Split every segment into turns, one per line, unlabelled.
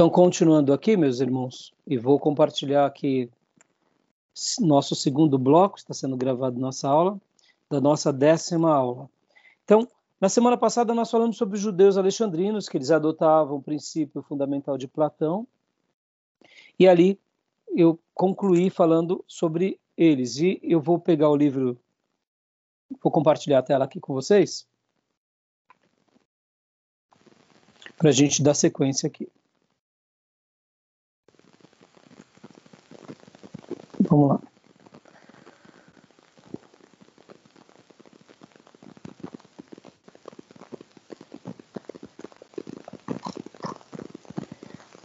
Então, continuando aqui, meus irmãos, e vou compartilhar aqui nosso segundo bloco, está sendo gravado nossa aula, da nossa décima aula. Então, na semana passada nós falamos sobre os judeus alexandrinos, que eles adotavam o princípio fundamental de Platão, e ali eu concluí falando sobre eles. E eu vou pegar o livro, vou compartilhar a tela aqui com vocês, para a gente dar sequência aqui. Vamos lá.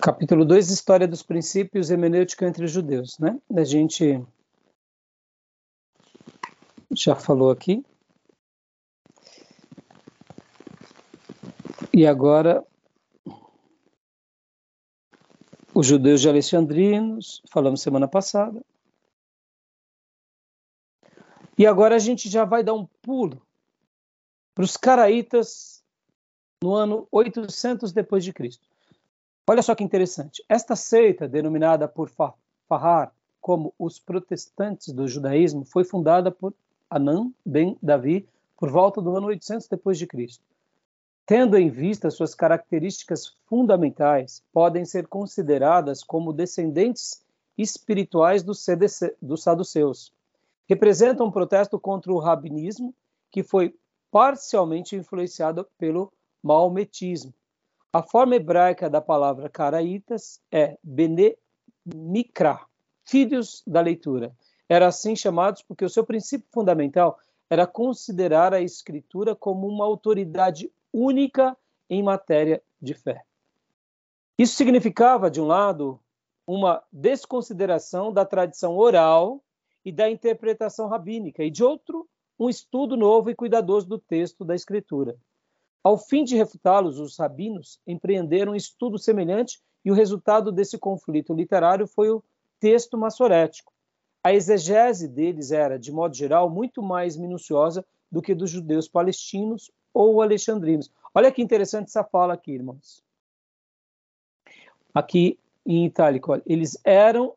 Capítulo 2, História dos princípios hermenêutica entre os judeus, né? A gente já falou aqui. E agora os judeus de alexandrinos, falamos semana passada. E agora a gente já vai dar um pulo para os caraítas no ano 800 depois de Cristo. Olha só que interessante. Esta seita, denominada por Fahar como os protestantes do judaísmo, foi fundada por Anã ben Davi por volta do ano 800 depois de Cristo. Tendo em vista suas características fundamentais, podem ser consideradas como descendentes espirituais dos, dos saduceus, representa um protesto contra o rabinismo que foi parcialmente influenciado pelo maometismo. A forma hebraica da palavra caraítas é Bene Mikra, filhos da leitura. Eram assim chamados porque o seu princípio fundamental era considerar a escritura como uma autoridade única em matéria de fé. Isso significava, de um lado, uma desconsideração da tradição oral e da interpretação rabínica, e de outro, um estudo novo e cuidadoso do texto da Escritura. Ao fim de refutá-los, os rabinos empreenderam um estudo semelhante e o resultado desse conflito literário foi o texto massorético. A exegese deles era, de modo geral, muito mais minuciosa do que dos judeus palestinos ou alexandrinos. Olha que interessante essa fala aqui, irmãos. Aqui em itálico, eles eram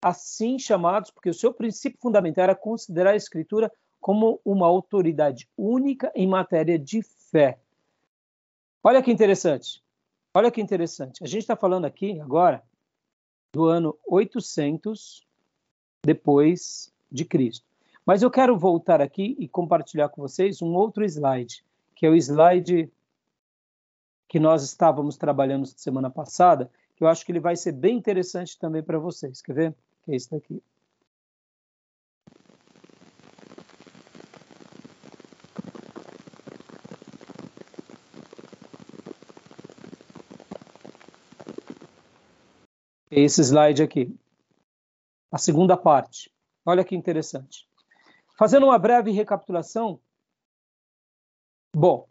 assim chamados, porque o seu princípio fundamental era considerar a Escritura como uma autoridade única em matéria de fé. Olha que interessante. Olha que interessante. A gente está falando aqui agora do ano 800 depois de Cristo. Mas eu quero voltar aqui e compartilhar com vocês um outro slide, que é o slide que nós estávamos trabalhando semana passada, que eu acho que ele vai ser bem interessante também para vocês. Quer ver? Que é daqui. É esse slide aqui. A segunda parte. Olha que interessante. Fazendo uma breve recapitulação. Bom,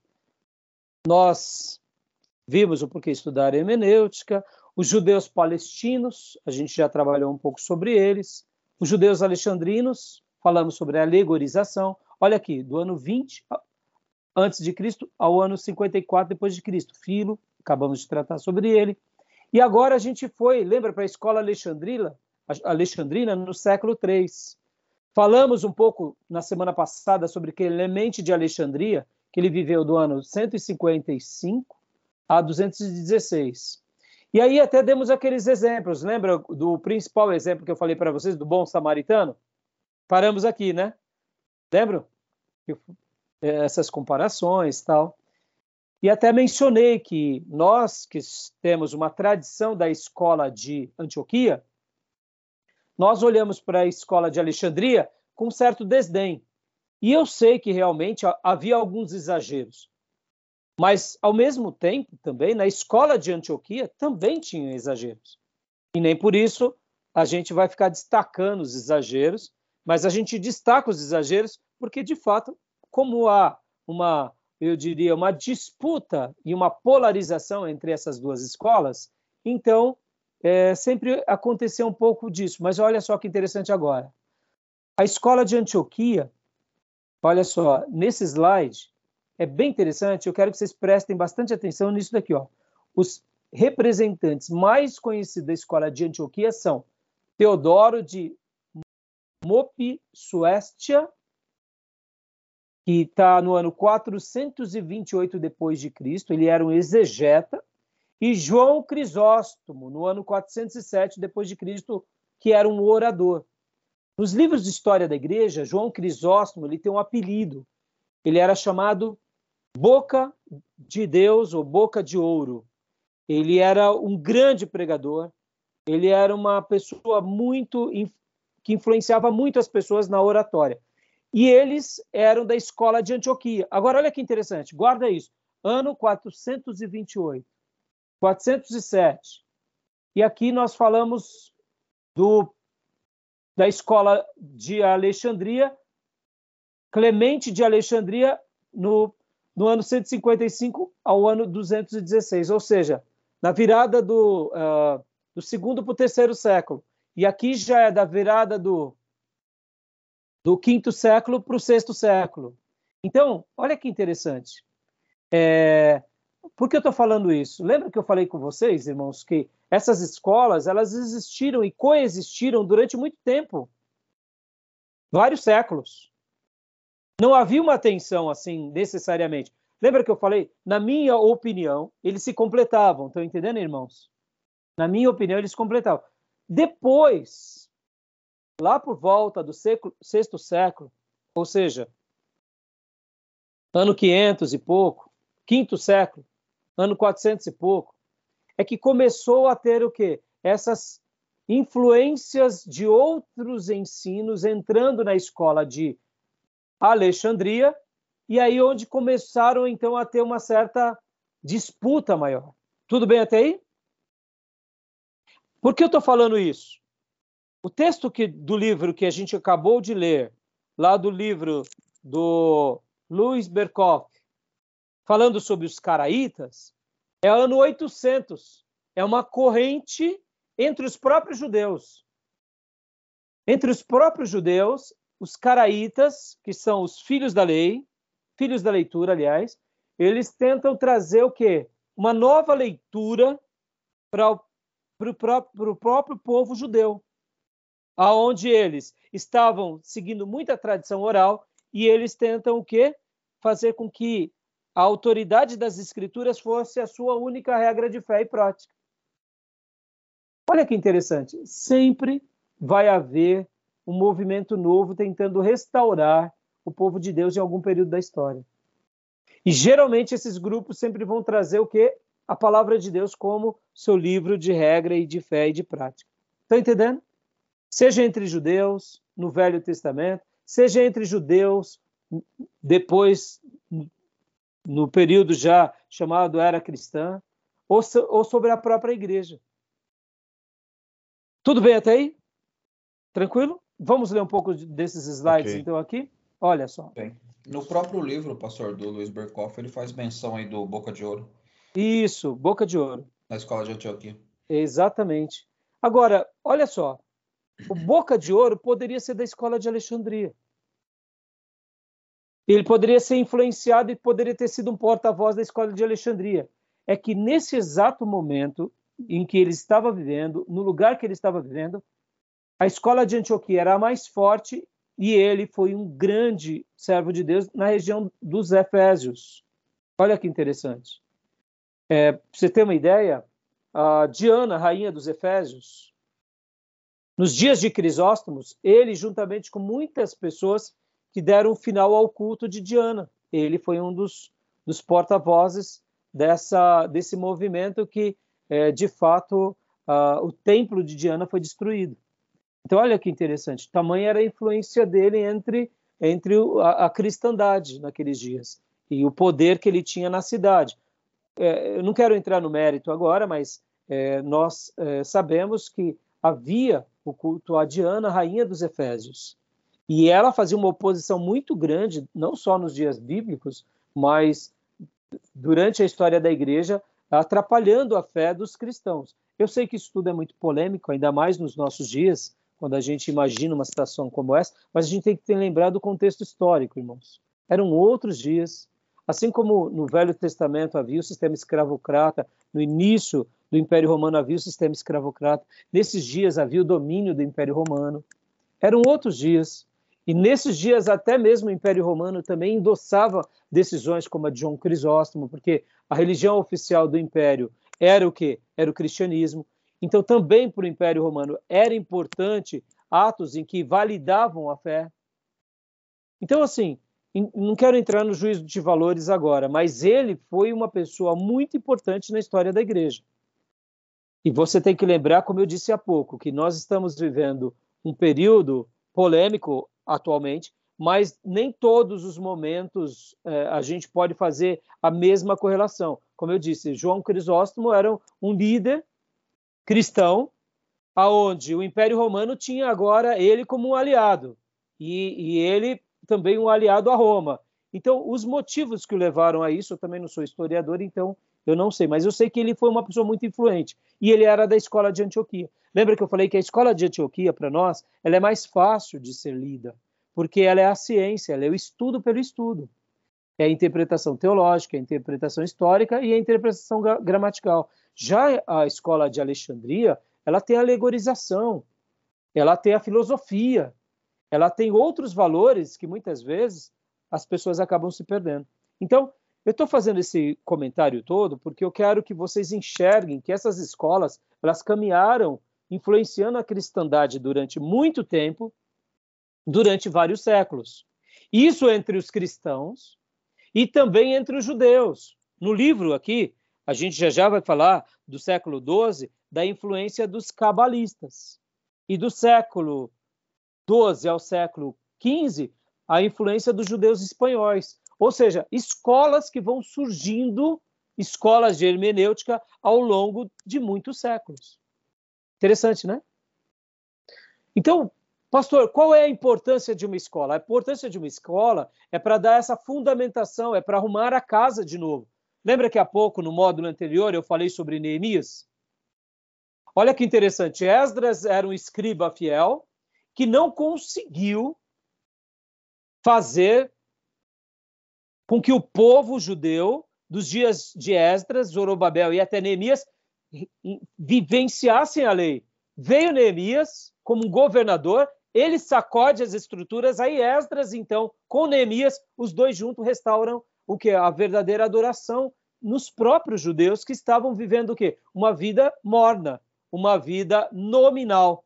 nós vimos o porquê estudar hermenêutica, os judeus palestinos, a gente já trabalhou um pouco sobre eles. Os judeus alexandrinos, falamos sobre a alegorização. Olha aqui, do ano 20 antes de Cristo ao ano 54 depois de Cristo. Filo, acabamos de tratar sobre ele. E agora a gente foi, lembra, para a escola alexandrina, alexandrina no século III. Falamos um pouco na semana passada sobre Clemente de Alexandria, que ele viveu do ano 155 a 216. E aí até demos aqueles exemplos, lembra do principal exemplo que eu falei para vocês, do bom samaritano? Paramos aqui, né? Lembram? Essas comparações tal. E até mencionei que nós que temos uma tradição da escola de Antioquia, nós olhamos para a escola de Alexandria com certo desdém. E eu sei que realmente havia alguns exageros. Mas, ao mesmo tempo, também, na escola de Antioquia, também tinha exageros. E nem por isso a gente vai ficar destacando os exageros, mas a gente destaca os exageros porque, de fato, como há uma, eu diria, uma disputa e uma polarização entre essas duas escolas, então é, sempre aconteceu um pouco disso. Mas olha só que interessante agora. A escola de Antioquia, olha só, nesse slide, é bem interessante, eu quero que vocês prestem bastante atenção nisso daqui. Ó. Os representantes mais conhecidos da escola de Antioquia são Teodoro de Mopsuestia, que está no ano 428 depois de Cristo, ele era um exegeta, e João Crisóstomo, no ano 407 depois de Cristo, que era um orador. Nos livros de história da igreja, João Crisóstomo ele tem um apelido. Ele era chamado Boca de Deus ou Boca de Ouro. Ele era um grande pregador. Ele era uma pessoa muito que influenciava muito as pessoas na oratória. E eles eram da escola de Antioquia. Agora, olha que interessante, guarda isso. Ano 428, 407. E aqui nós falamos do, da escola de Alexandria, Clemente de Alexandria, no, no ano 155 ao ano 216, ou seja, na virada do, uh, do segundo para o terceiro século. E aqui já é da virada do, do quinto século para o sexto século. Então, olha que interessante. É, por que eu estou falando isso? Lembra que eu falei com vocês, irmãos, que essas escolas elas existiram e coexistiram durante muito tempo, vários séculos. Não havia uma tensão assim necessariamente. Lembra que eu falei? Na minha opinião, eles se completavam. Estão entendendo, irmãos? Na minha opinião, eles se completavam. Depois, lá por volta do século, sexto século, ou seja, ano 500 e pouco, quinto século, ano 400 e pouco, é que começou a ter o quê? Essas influências de outros ensinos entrando na escola de Alexandria, e aí onde começaram então a ter uma certa disputa maior. Tudo bem até aí? Por que eu estou falando isso? O texto que, do livro que a gente acabou de ler, lá do livro do Luiz Berkoff, falando sobre os caraítas, é ano 800. É uma corrente entre os próprios judeus. Entre os próprios judeus, os caraítas, que são os filhos da lei, filhos da leitura, aliás, eles tentam trazer o quê? Uma nova leitura para o próprio, próprio povo judeu aonde eles estavam seguindo muita tradição oral e eles tentam o quê? Fazer com que a autoridade das escrituras fosse a sua única regra de fé e prática. Olha que interessante, sempre vai haver um movimento novo tentando restaurar o povo de Deus em algum período da história. E geralmente esses grupos sempre vão trazer o quê? A palavra de Deus como seu livro de regra e de fé e de prática. Estão entendendo? seja entre judeus no Velho Testamento, seja entre judeus depois no período já chamado era cristã, ou, so, ou sobre a própria igreja. Tudo bem até aí? Tranquilo? Vamos ler um pouco desses slides okay. então aqui? Olha só.
Bem, no próprio livro, pastor, do Luiz Berkoff, ele faz menção aí do Boca de Ouro.
Isso, Boca de Ouro.
Na escola de Antioquia.
Exatamente. Agora, olha só, o Boca de Ouro poderia ser da escola de Alexandria. Ele poderia ser influenciado e poderia ter sido um porta-voz da escola de Alexandria. É que nesse exato momento em que ele estava vivendo, no lugar que ele estava vivendo, a escola de Antioquia era a mais forte e ele foi um grande servo de Deus na região dos Efésios. Olha que interessante. É, para você ter uma ideia, a Diana, rainha dos Efésios, nos dias de Crisóstomos, ele, juntamente com muitas pessoas que deram final ao culto de Diana, ele foi um dos, dos porta-vozes dessa desse movimento que, é, de fato, o templo de Diana foi destruído. Então, olha que interessante. Tamanha era a influência dele entre, entre a, a cristandade naqueles dias e o poder que ele tinha na cidade. É, eu não quero entrar no mérito agora, mas é, nós é, sabemos que havia o culto a Diana, rainha dos Efésios. E ela fazia uma oposição muito grande, não só nos dias bíblicos, mas durante a história da igreja, atrapalhando a fé dos cristãos. Eu sei que isso tudo é muito polêmico, ainda mais nos nossos dias, quando a gente imagina uma situação como essa, mas a gente tem que lembrar do contexto histórico, irmãos. Eram outros dias, Assim como no Velho Testamento havia o sistema escravocrata, no início do Império Romano havia o sistema escravocrata, nesses dias havia o domínio do Império Romano. Eram outros dias. E nesses dias, até mesmo o Império Romano também endossava decisões como a de João Crisóstomo, porque a religião oficial do Império era o quê? Era o cristianismo. Então, também para o Império Romano era importante atos em que validavam a fé. Então, assim, não quero entrar no juízo de valores agora, mas ele foi uma pessoa muito importante na história da igreja. E você tem que lembrar, como eu disse há pouco, que nós estamos vivendo um período polêmico atualmente, mas nem todos os momentos eh, a gente pode fazer a mesma correlação. Como eu disse, João Crisóstomo era um líder cristão, aonde o Império Romano tinha agora ele como um aliado e, e ele também um aliado a Roma. Então, os motivos que o levaram a isso, eu também não sou historiador, então eu não sei, mas eu sei que ele foi uma pessoa muito influente e ele era da escola de Antioquia. Lembra que eu falei que a escola de Antioquia, para nós, ela é mais fácil de ser lida, porque ela é a ciência, ela é o estudo pelo estudo. É a interpretação teológica, a interpretação histórica e a interpretação gramatical. Já a escola de Alexandria, ela tem a alegorização, ela tem a filosofia, ela tem outros valores que muitas vezes as pessoas acabam se perdendo. Então, eu estou fazendo esse comentário todo porque eu quero que vocês enxerguem que essas escolas elas caminharam influenciando a cristandade durante muito tempo, durante vários séculos. Isso entre os cristãos e também entre os judeus. No livro aqui, a gente já já vai falar do século XII, da influência dos cabalistas. E do século XII ao século XV, a influência dos judeus espanhóis. Ou seja, escolas que vão surgindo, escolas de hermenêutica, ao longo de muitos séculos. Interessante, né? Então, pastor, qual é a importância de uma escola? A importância de uma escola é para dar essa fundamentação, é para arrumar a casa de novo. Lembra que há pouco, no módulo anterior, eu falei sobre Neemias? Olha que interessante. Esdras era um escriba fiel que não conseguiu fazer com que o povo judeu, dos dias de Esdras, Zorobabel e até Neemias, vivenciassem a lei. Veio Neemias como um governador, ele sacode as estruturas, aí Esdras, então, com Neemias, os dois juntos restauram o que? A verdadeira adoração nos próprios judeus que estavam vivendo o quê? Uma vida morna, uma vida nominal.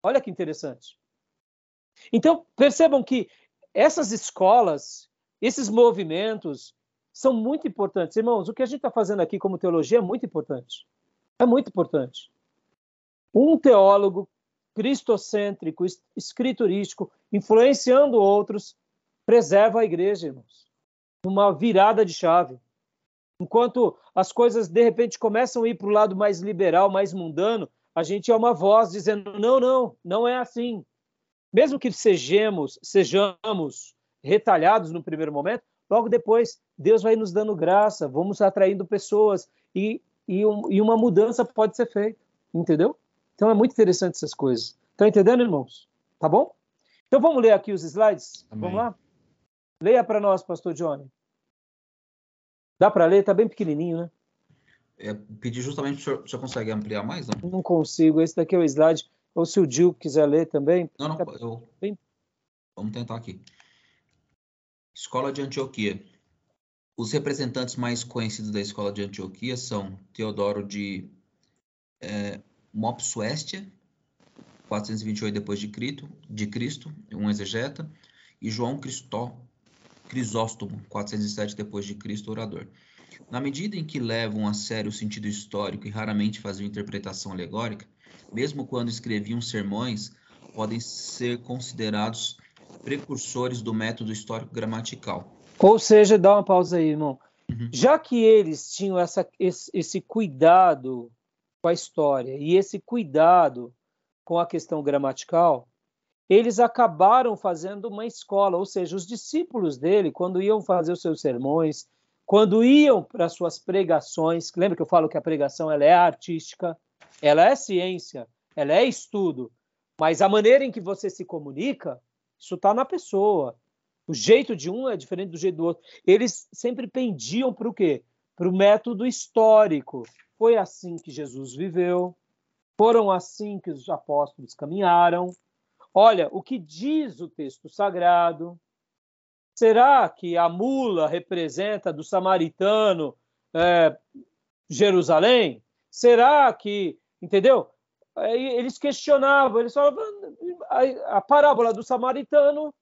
Olha que interessante. Então, percebam que essas escolas, esses movimentos são muito importantes. Irmãos, o que a gente está fazendo aqui como teologia é muito importante. É muito importante. Um teólogo cristocêntrico, escriturístico, influenciando outros, preserva a igreja, irmãos uma virada de chave. Enquanto as coisas de repente começam a ir para o lado mais liberal, mais mundano, a gente é uma voz dizendo: não, não, não é assim. Mesmo que sejamos, sejamos retalhados no primeiro momento, logo depois Deus vai nos dando graça, vamos atraindo pessoas e, e, um, e uma mudança pode ser feita, entendeu? Então é muito interessante essas coisas. Estão entendendo, irmãos? Tá bom? Então vamos ler aqui os slides? Amém. Vamos lá? Leia para nós, pastor Johnny. Dá para ler? Está bem pequenininho, né?
É, pedi justamente para o senhor consegue ampliar mais?
Não? não consigo. Esse daqui é o slide. Ou se o Gil quiser ler também.
Não, não. Eu... Bem... Vamos tentar aqui. Escola de Antioquia. Os representantes mais conhecidos da Escola de Antioquia são Teodoro de é, Mopsuestia, 428 depois de Cristo, de Cristo, um exegeta, e João Cristó, Crisóstomo, 407 depois de Cristo, orador. Na medida em que levam a sério o sentido histórico e raramente faziam interpretação alegórica, mesmo quando escreviam sermões, podem ser considerados precursores do método histórico gramatical.
Ou seja, dá uma pausa aí, irmão. Uhum. Já que eles tinham essa, esse, esse cuidado com a história e esse cuidado com a questão gramatical, eles acabaram fazendo uma escola, ou seja, os discípulos dele, quando iam fazer os seus sermões, quando iam para suas pregações, lembra que eu falo que a pregação ela é artística, ela é ciência, ela é estudo, mas a maneira em que você se comunica, isso está na pessoa. O jeito de um é diferente do jeito do outro. Eles sempre pendiam para o quê? Para o método histórico. Foi assim que Jesus viveu, foram assim que os apóstolos caminharam. Olha, o que diz o texto sagrado? Será que a mula representa do samaritano é, Jerusalém? Será que, entendeu? Eles questionavam, eles falavam, a, parábola do samaritano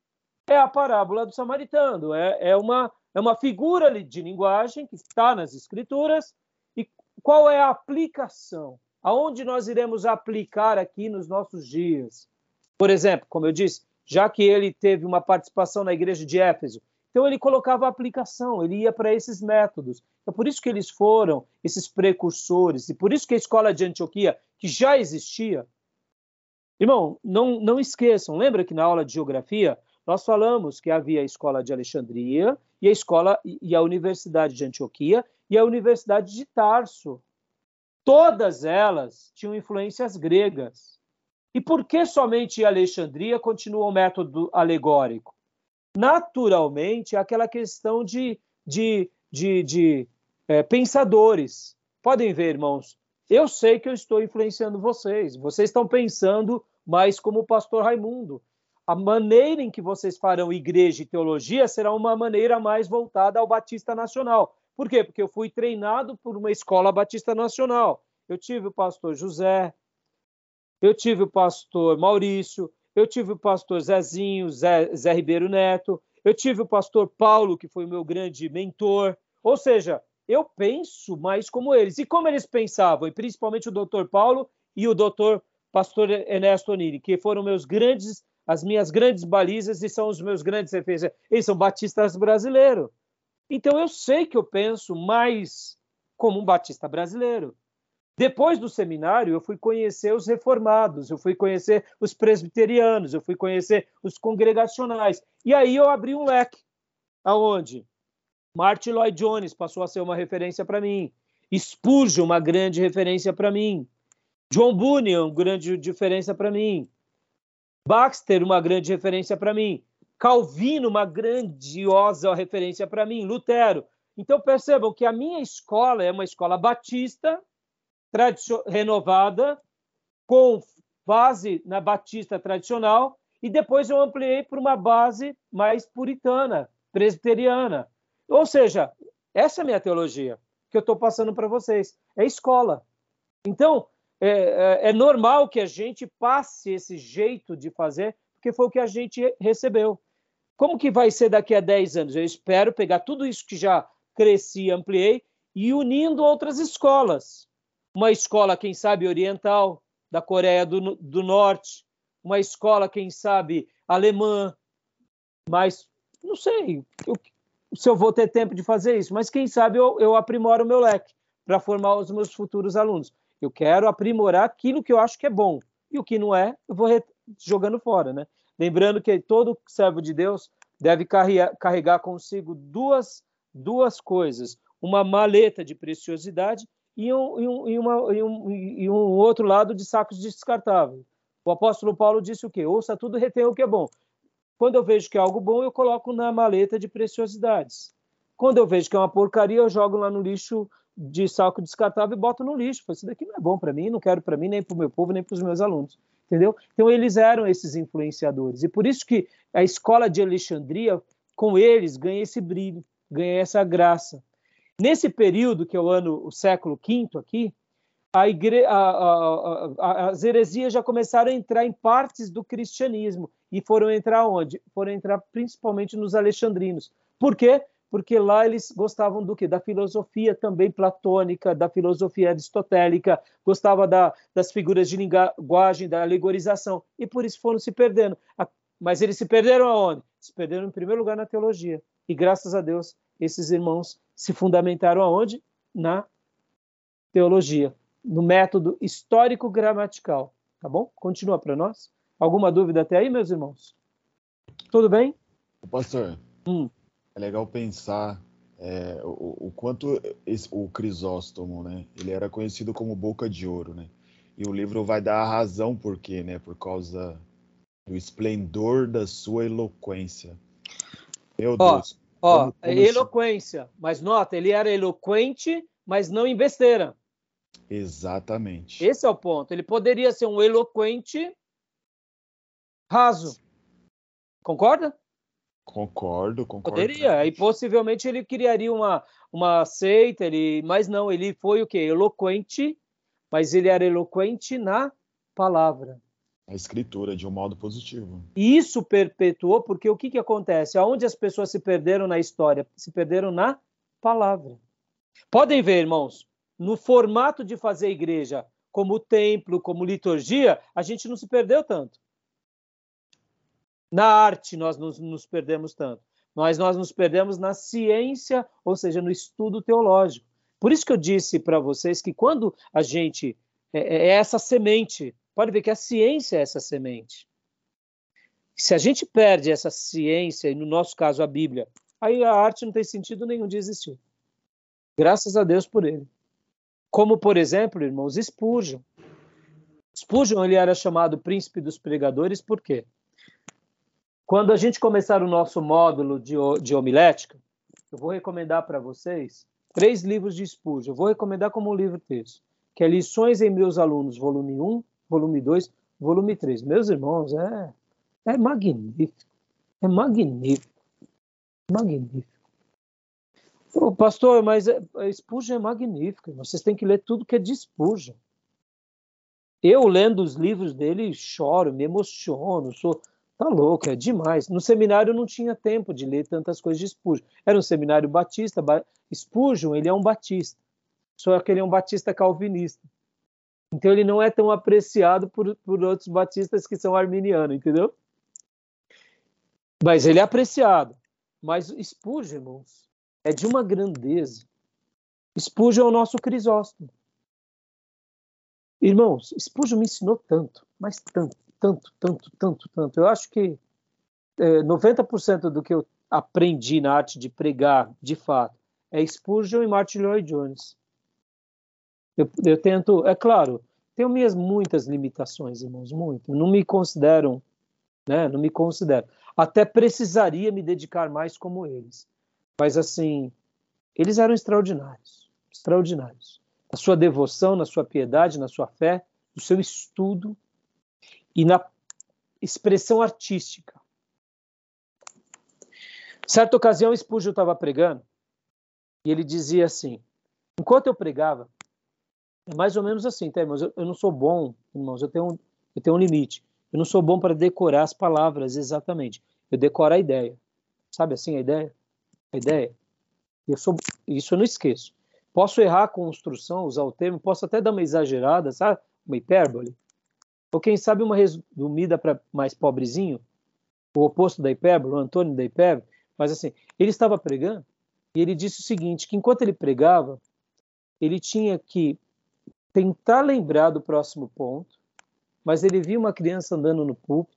é a parábola do samaritano, é, é, uma, é uma figura de linguagem que está nas escrituras, qual é a aplicação? Aonde nós iremos aplicar aqui nos nossos dias? Por exemplo, como eu disse, já que ele teve uma participação na igreja de Éfeso. Então ele colocava a aplicação, ele ia para esses métodos. É por isso que eles foram esses precursores, e por isso que a escola de Antioquia, que já existia. Irmão, não, não esqueçam, lembra que na aula de geografia nós falamos que havia a escola de Alexandria e a escola e a Universidade de Antioquia e a Universidade de Tarso. Todas elas tinham influências gregas. E por que somente Alexandria continua o método alegórico? Naturalmente, aquela questão de, de, de, de é, pensadores. Podem ver, irmãos, eu sei que eu estou influenciando vocês. Vocês estão pensando mais como o pastor Raimundo. A maneira em que vocês farão igreja e teologia será uma maneira mais voltada ao Batista Nacional. Por quê? Porque eu fui treinado por uma escola Batista Nacional. Eu tive o pastor José, eu tive o pastor Maurício, eu tive o pastor Zezinho, Zé, Zé Ribeiro Neto, eu tive o pastor Paulo, que foi o meu grande mentor. Ou seja, eu penso mais como eles. E como eles pensavam, e principalmente o doutor Paulo e o doutor pastor Ernesto Onini, que foram meus grandes, as minhas grandes balizas e são os meus grandes referências. Eles são batistas brasileiros. Então eu sei que eu penso mais como um batista brasileiro. Depois do seminário, eu fui conhecer os reformados, eu fui conhecer os presbiterianos, eu fui conhecer os congregacionais. E aí eu abri um leque. Aonde? Martin Lloyd Jones passou a ser uma referência para mim. Spurgeon, uma grande referência para mim. John Bunyan, uma grande diferença para mim. Baxter, uma grande referência para mim. Calvino, uma grandiosa referência para mim. Lutero. Então percebam que a minha escola é uma escola batista, renovada, com base na batista tradicional, e depois eu ampliei para uma base mais puritana, presbiteriana. Ou seja, essa é a minha teologia que eu estou passando para vocês. É escola. Então, é, é, é, normal que a gente passe esse jeito de fazer, porque foi o que a gente recebeu. Como que vai ser daqui a 10 anos? Eu espero pegar tudo isso que já cresci, ampliei, e unindo outras escolas uma escola, quem sabe, oriental, da Coreia do, do Norte, uma escola, quem sabe, alemã, mas não sei eu, se eu vou ter tempo de fazer isso, mas quem sabe eu, eu aprimoro o meu leque para formar os meus futuros alunos. Eu quero aprimorar aquilo que eu acho que é bom, e o que não é, eu vou jogando fora, né? Lembrando que todo servo de Deus deve carregar, consigo duas, duas coisas: uma maleta de preciosidade e um, e um, e uma, e um, e um outro lado de sacos descartáveis. O apóstolo Paulo disse o quê? Ouça tudo retenha o que é bom. Quando eu vejo que é algo bom, eu coloco na maleta de preciosidades. Quando eu vejo que é uma porcaria, eu jogo lá no lixo de saco descartável e boto no lixo. Isso daqui não é bom para mim, não quero para mim, nem para o meu povo, nem para os meus alunos. Entendeu? Então, eles eram esses influenciadores. E por isso que a escola de Alexandria, com eles, ganha esse brilho, ganha essa graça. Nesse período, que é o ano, o século V aqui, a igre... a, a, as heresias já começaram a entrar em partes do cristianismo e foram entrar onde? Foram entrar principalmente nos alexandrinos. Por quê? Porque lá eles gostavam do quê? Da filosofia também platônica, da filosofia aristotélica, gostava da, das figuras de linguagem, da alegorização, e por isso foram se perdendo. Mas eles se perderam aonde? Se perderam em primeiro lugar na teologia. E graças a Deus, esses irmãos se fundamentaram aonde? Na teologia, no método histórico-gramatical. Tá bom? Continua para nós. Alguma dúvida até aí, meus irmãos? Tudo bem?
Pastor, hum. É legal pensar é, o, o, quanto esse, o Crisóstomo, né? Ele era conhecido como Boca de Ouro, né? E o livro vai dar a razão por quê, né? Por causa do esplendor da sua eloquência. Meu Deus.
Ó, como, como eloquência. Assim? Mas nota, ele era eloquente, mas não em besteira.
Exatamente.
Esse é o ponto. Ele poderia ser um eloquente raso. Concorda?
Concordo, concordo.
Poderia. E possivelmente ele criaria uma, uma seita, ele... mas não, ele foi o quê? Eloquente, mas ele era eloquente na palavra.
A escritura, de um modo positivo.
E isso perpetuou, porque o que, que acontece? Aonde as pessoas se perderam na história? Se perderam na palavra. Podem ver, irmãos, no formato de fazer igreja, como templo, como liturgia, a gente não se perdeu tanto. Na arte nós nos, nos perdemos tanto, mas nós nos perdemos na ciência, ou seja, no estudo teológico. Por isso que eu disse para vocês que quando a gente é, é, é essa semente, pode ver que a ciência é essa semente. Se a gente perde essa ciência, e no nosso caso a Bíblia, aí a arte não tem sentido nenhum de existir. Graças a Deus por ele. Como, por exemplo, irmãos, Spurgeon. Spurgeon ele era chamado príncipe dos pregadores, por quê? Quando a gente começar o nosso módulo de, de homilética, eu vou recomendar para vocês três livros de Spurgeon. Eu vou recomendar como livro texto, que é Lições em Meus Alunos, volume 1, volume 2, volume 3. Meus irmãos, é, é magnífico. É magnífico. Magnífico. Ô, pastor, mas é, Spurgeon é magnífico. Vocês têm que ler tudo que é de Spurgeon. Eu, lendo os livros dele, choro, me emociono, sou Tá louco, é demais. No seminário eu não tinha tempo de ler tantas coisas de Spurgeon. Era um seminário batista. Spurgeon, ele é um batista. Só que ele é um batista calvinista. Então ele não é tão apreciado por, por outros batistas que são arminianos, entendeu? Mas ele é apreciado. Mas Spurgeon, irmãos, é de uma grandeza. Spurgeon é o nosso Crisóstomo. Irmãos, Spurgeon me ensinou tanto, mas tanto tanto, tanto, tanto, tanto. Eu acho que é, 90% do que eu aprendi na arte de pregar, de fato, é Spurgeon e Martin Lloyd Jones. Eu, eu tento, é claro, tenho minhas muitas limitações, irmãos, muito. Não me considero, né? Não me considero. Até precisaria me dedicar mais como eles. Mas assim, eles eram extraordinários, extraordinários. Na sua devoção, na sua piedade, na sua fé, no seu estudo, e na expressão artística. Certa ocasião, Spurgeon estava pregando e ele dizia assim: enquanto eu pregava, é mais ou menos assim, tá, irmãos? Eu, eu não sou bom, irmãos, eu tenho, eu tenho um limite. Eu não sou bom para decorar as palavras exatamente. Eu decoro a ideia. Sabe assim a ideia? A ideia. Eu sou, isso eu não esqueço. Posso errar a construção, usar o termo, posso até dar uma exagerada, sabe? Uma hipérbole. Ou quem sabe uma resumida para mais pobrezinho, o oposto da hipérbole, o Antônio da hipérbole, mas assim, ele estava pregando e ele disse o seguinte, que enquanto ele pregava, ele tinha que tentar lembrar do próximo ponto, mas ele viu uma criança andando no púlpito,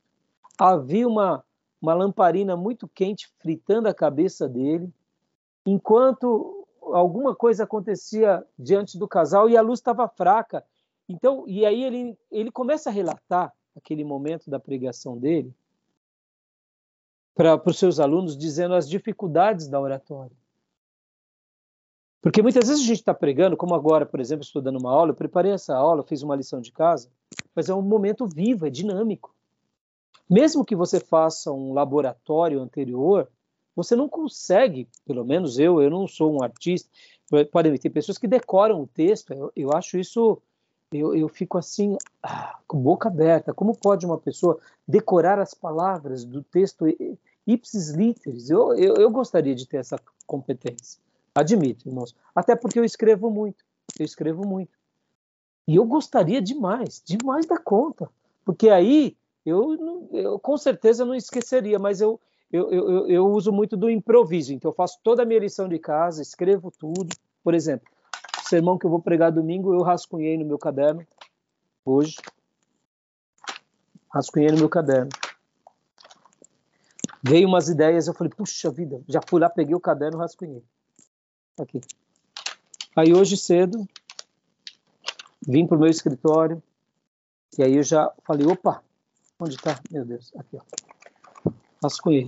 havia uma, uma lamparina muito quente fritando a cabeça dele, enquanto alguma coisa acontecia diante do casal e a luz estava fraca então, e aí ele, ele começa a relatar aquele momento da pregação dele para os seus alunos, dizendo as dificuldades da oratória. Porque muitas vezes a gente está pregando, como agora, por exemplo, estou dando uma aula, eu preparei essa aula, fiz uma lição de casa, mas é um momento vivo, é dinâmico. Mesmo que você faça um laboratório anterior, você não consegue, pelo menos eu, eu não sou um artista, podem ter pessoas que decoram o texto, eu, eu acho isso eu, eu fico assim, ah, com boca aberta. Como pode uma pessoa decorar as palavras do texto ipsis literis? Eu, eu, eu gostaria de ter essa competência. Admito, irmãos. Até porque eu escrevo muito. Eu escrevo muito. E eu gostaria demais, demais da conta. Porque aí eu, eu com certeza não esqueceria, mas eu, eu, eu, eu uso muito do improviso. Então eu faço toda a minha lição de casa, escrevo tudo. Por exemplo, sermão que eu vou pregar domingo, eu rascunhei no meu caderno, hoje. Rascunhei no meu caderno. Veio umas ideias, eu falei, puxa vida, já fui lá, peguei o caderno rascunhei. Aqui. Aí hoje cedo, vim para o meu escritório, e aí eu já falei, opa, onde está? Meu Deus, aqui, ó. Rascunhei.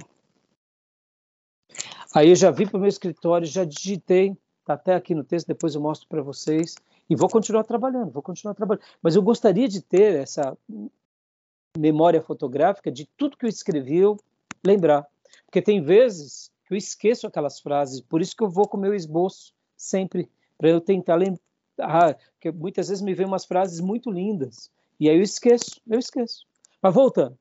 Aí eu já vi para o meu escritório, já digitei, tá até aqui no texto, depois eu mostro para vocês, e vou continuar trabalhando, vou continuar trabalhando. Mas eu gostaria de ter essa memória fotográfica de tudo que eu escrevi, eu lembrar. Porque tem vezes que eu esqueço aquelas frases, por isso que eu vou com o meu esboço sempre, para eu tentar lembrar. Ah, porque muitas vezes me vem umas frases muito lindas, e aí eu esqueço, eu esqueço. Mas voltando.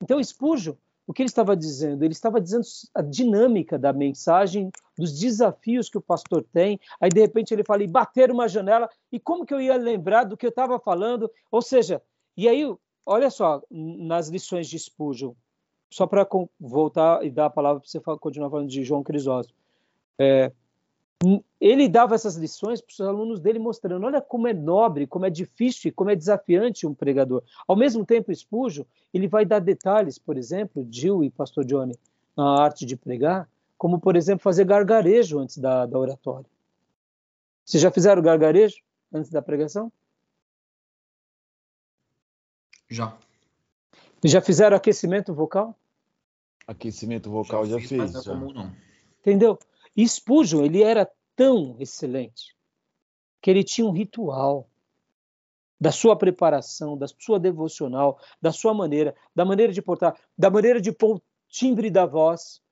Então, Spurgeon, o que ele estava dizendo? Ele estava dizendo a dinâmica da mensagem, dos desafios que o pastor tem. Aí, de repente, ele fala, e bater uma janela, e como que eu ia lembrar do que eu estava falando? Ou seja, e aí, olha só, nas lições de Spurgeon, só para voltar e dar a palavra para você continuar falando de João Crisóstomo. É, ele dava essas lições para os alunos dele, mostrando: olha como é nobre, como é difícil e como é desafiante um pregador. Ao mesmo tempo, Spurgeon, ele vai dar detalhes, por exemplo, Jill e Pastor Johnny, na arte de pregar, como, por exemplo, fazer gargarejo antes da, da oratória. Vocês já fizeram gargarejo antes da pregação?
Já.
Já fizeram aquecimento vocal?
Aquecimento vocal já, já fiz. Mas não é comum, não.
Entendeu? E Spurgeon, ele era tão excelente que ele tinha um ritual da sua preparação, da sua devocional, da sua maneira, da maneira de portar, da maneira de pôr o timbre da voz,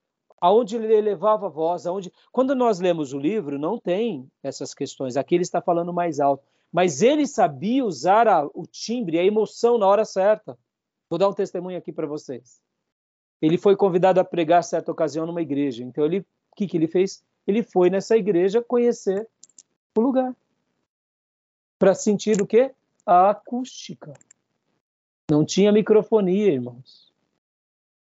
aonde ele elevava a voz, aonde quando nós lemos o livro não tem essas questões. Aqui ele está falando mais alto, mas ele sabia usar a, o timbre, a emoção na hora certa. Vou dar um testemunho aqui para vocês. Ele foi convidado a pregar certa ocasião numa igreja. Então ele o que, que ele fez? Ele foi nessa igreja conhecer o lugar. Para sentir o quê? A acústica. Não tinha microfonia, irmãos.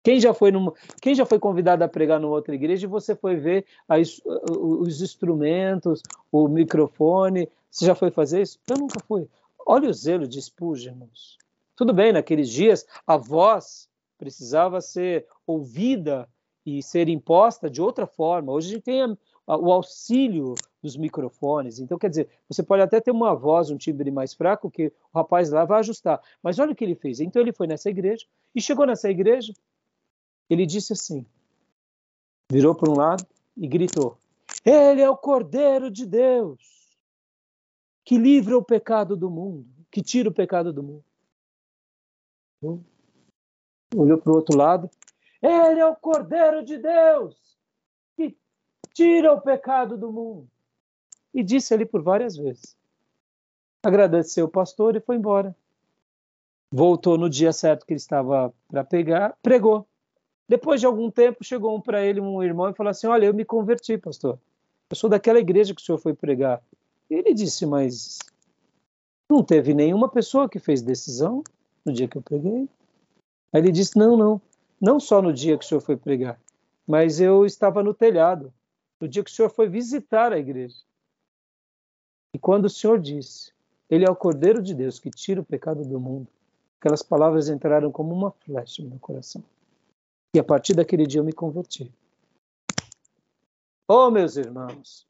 Quem já foi numa, quem já foi convidado a pregar numa outra igreja e você foi ver as, os instrumentos, o microfone? Você já foi fazer isso? Eu nunca fui. Olha o zelo de Spurgeon, irmãos. Tudo bem, naqueles dias a voz precisava ser ouvida e ser imposta de outra forma. Hoje a gente tem a, a, o auxílio dos microfones. Então, quer dizer, você pode até ter uma voz, um timbre mais fraco, que o rapaz lá vai ajustar. Mas olha o que ele fez. Então, ele foi nessa igreja e chegou nessa igreja. Ele disse assim: virou para um lado e gritou: Ele é o Cordeiro de Deus que livra o pecado do mundo, que tira o pecado do mundo. Olhou para o outro lado ele é o Cordeiro de Deus que tira o pecado do mundo. E disse ali por várias vezes. Agradeceu o pastor e foi embora. Voltou no dia certo que ele estava para pegar, pregou. Depois de algum tempo, chegou um para ele, um irmão, e falou assim: Olha, eu me converti, pastor. Eu sou daquela igreja que o senhor foi pregar. E ele disse: Mas não teve nenhuma pessoa que fez decisão no dia que eu preguei? Aí ele disse: Não, não não só no dia que o senhor foi pregar, mas eu estava no telhado, no dia que o senhor foi visitar a igreja. E quando o senhor disse, ele é o Cordeiro de Deus que tira o pecado do mundo, aquelas palavras entraram como uma flecha no meu coração. E a partir daquele dia eu me converti. Oh, meus irmãos,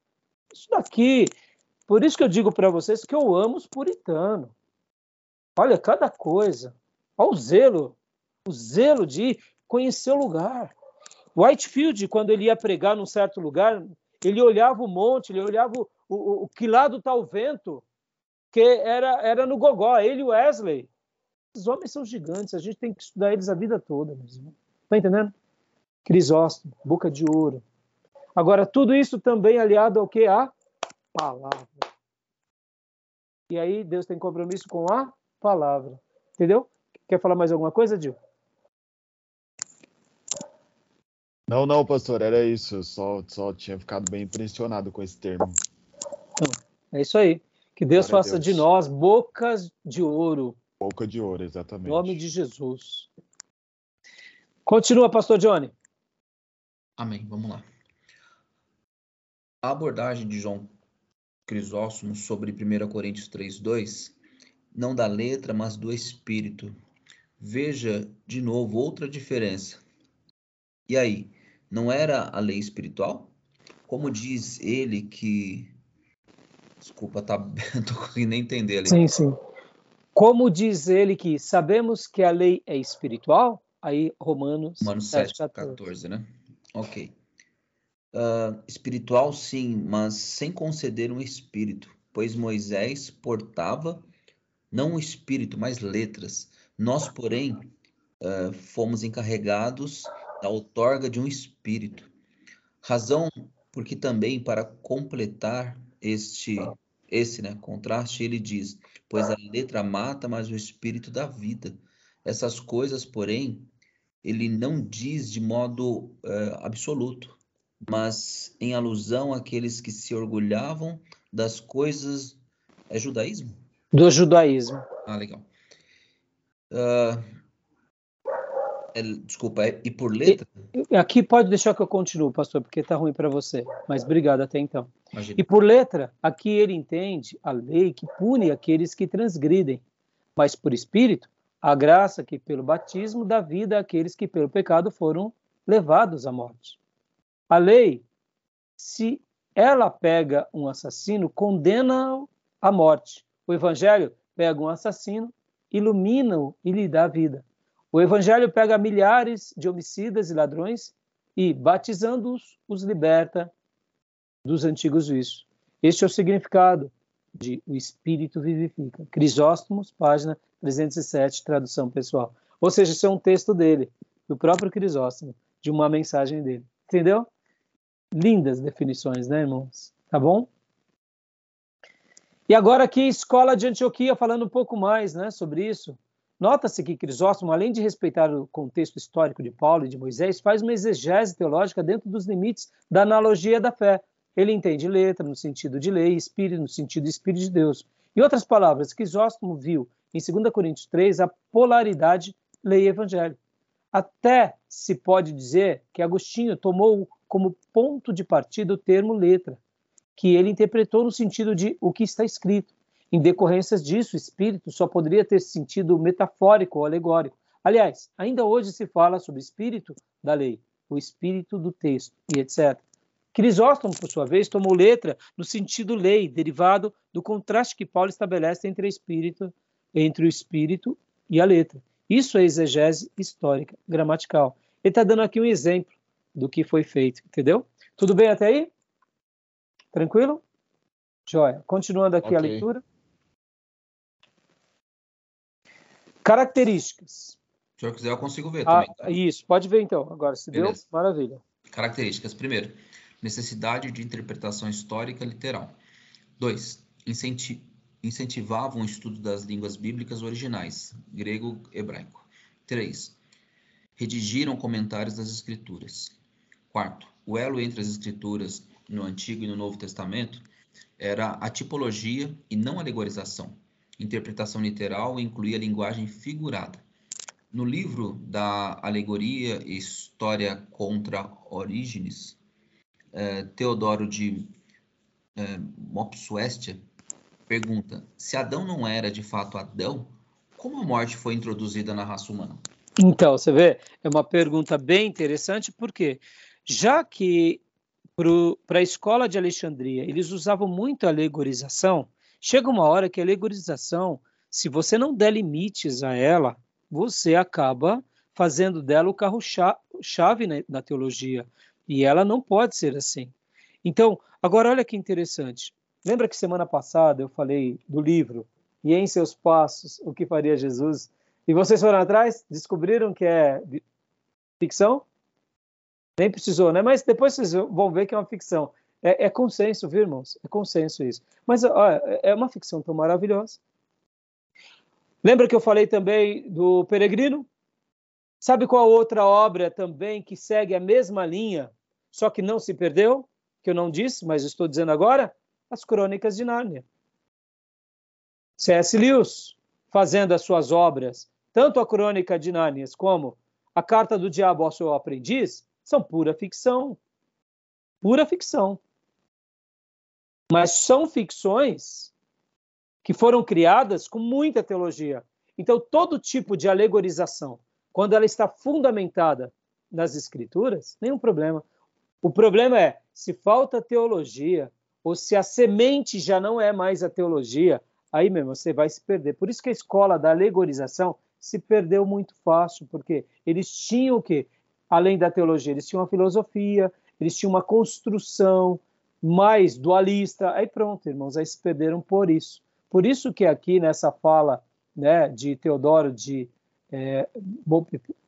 isso daqui, por isso que eu digo para vocês que eu amo os puritanos. Olha, cada coisa. Olha o zelo, o zelo de conhecer o lugar. Whitefield, quando ele ia pregar num certo lugar, ele olhava o monte, ele olhava o, o, o que lado está o vento, que era, era no Gogó, ele e Wesley. Esses homens são gigantes, a gente tem que estudar eles a vida toda. Mesmo. Tá entendendo? Crisóstomo, boca de ouro. Agora, tudo isso também aliado ao que? A palavra. E aí, Deus tem compromisso com a palavra. Entendeu? Quer falar mais alguma coisa, Dil?
Não, não, pastor, era isso. só, só tinha ficado bem impressionado com esse termo.
Então, é isso aí. Que Deus Glória faça Deus. de nós bocas de ouro.
Boca de ouro, exatamente.
Em nome de Jesus. Continua, pastor Johnny.
Amém. Vamos lá. A abordagem de João Crisóstomo sobre 1 Coríntios 3:2 não da letra, mas do espírito. Veja de novo outra diferença. E aí, não era a lei espiritual? Como diz ele que. Desculpa, tá... tô conseguindo entender ali.
Sim, sim. Como diz ele que sabemos que a lei é espiritual? Aí, Romanos,
Romanos 7, 7 14. 14, né? Ok. Uh, espiritual, sim, mas sem conceder um espírito, pois Moisés portava não um espírito, mas letras. Nós, porém, uh, fomos encarregados da outorga de um espírito. Razão porque também para completar este esse, né, contraste, ele diz: "Pois a letra mata, mas o espírito dá vida". Essas coisas, porém, ele não diz de modo uh, absoluto, mas em alusão àqueles que se orgulhavam das coisas. É judaísmo?
Do judaísmo.
Ah, legal. Uh, desculpa, é, e por letra?
E, aqui pode deixar que eu continue, pastor, porque está ruim para você. Mas obrigado até então. Imagina. E por letra, aqui ele entende a lei que pune aqueles que transgridem, mas por espírito, a graça que pelo batismo dá vida àqueles que pelo pecado foram levados à morte. A lei, se ela pega um assassino, condena-o à morte. O evangelho pega um assassino, ilumina-o e lhe dá vida. O evangelho pega milhares de homicidas e ladrões e, batizando-os, os liberta dos antigos vícios. Este é o significado de o Espírito vivifica. Crisóstomos, página 307, tradução pessoal. Ou seja, isso é um texto dele, do próprio Crisóstomo, de uma mensagem dele. Entendeu? Lindas definições, né, irmãos? Tá bom? E agora aqui, Escola de Antioquia, falando um pouco mais né, sobre isso. Nota-se que Crisóstomo, além de respeitar o contexto histórico de Paulo e de Moisés, faz uma exegese teológica dentro dos limites da analogia da fé. Ele entende letra no sentido de lei, espírito no sentido espírito de Deus. Em outras palavras, Crisóstomo viu em 2 Coríntios 3 a polaridade lei e evangelho. Até se pode dizer que Agostinho tomou como ponto de partida o termo letra, que ele interpretou no sentido de o que está escrito. Em decorrências disso, espírito só poderia ter sentido metafórico ou alegórico. Aliás, ainda hoje se fala sobre espírito da lei, o espírito do texto e etc. Crisóstomo, por sua vez, tomou letra no sentido lei, derivado do contraste que Paulo estabelece entre, espírito, entre o espírito e a letra. Isso é exegese histórica, gramatical. Ele está dando aqui um exemplo do que foi feito, entendeu? Tudo bem até aí? Tranquilo? Joia. Continuando aqui okay. a leitura. Características.
Se eu quiser, eu consigo ver ah, também.
Tá? Isso, pode ver então. Agora, se Beleza. deu, maravilha.
Características. Primeiro, necessidade de interpretação histórica literal. Dois, incenti incentivavam o estudo das línguas bíblicas originais, grego hebraico. Três, redigiram comentários das escrituras. Quarto, o elo entre as escrituras no Antigo e no Novo Testamento era a tipologia e não a alegorização. Interpretação literal incluía a linguagem figurada. No livro da Alegoria e História contra Orígenes, eh, Teodoro de eh, Mopsuestia pergunta: se Adão não era de fato Adão, como a morte foi introduzida na raça humana?
Então, você vê, é uma pergunta bem interessante, porque já que para a escola de Alexandria eles usavam muito a alegorização, chega uma hora que a alegorização, se você não der limites a ela, você acaba fazendo dela o carro-chave na, na teologia. E ela não pode ser assim. Então, agora olha que interessante. Lembra que semana passada eu falei do livro E em seus passos, o que faria Jesus? E vocês foram atrás? Descobriram que é ficção? Nem precisou, né? Mas depois vocês vão ver que é uma ficção. É, é consenso, viu, irmãos? É consenso isso. Mas olha, é uma ficção tão maravilhosa. Lembra que eu falei também do Peregrino? Sabe qual outra obra também que segue a mesma linha, só que não se perdeu? Que eu não disse, mas estou dizendo agora? As Crônicas de Nárnia. C.S. Lewis, fazendo as suas obras, tanto a Crônica de Nárnia como a Carta do Diabo ao seu aprendiz, são pura ficção. Pura ficção. Mas são ficções que foram criadas com muita teologia. Então, todo tipo de alegorização, quando ela está fundamentada nas escrituras, nenhum problema. O problema é se falta teologia ou se a semente já não é mais a teologia, aí mesmo você vai se perder. Por isso que a escola da alegorização se perdeu muito fácil, porque eles tinham o quê? Além da teologia, eles tinham a filosofia, eles tinham uma construção mais dualista. Aí pronto, irmãos, aí se perderam por isso. Por isso que aqui nessa fala né, de Teodoro de é,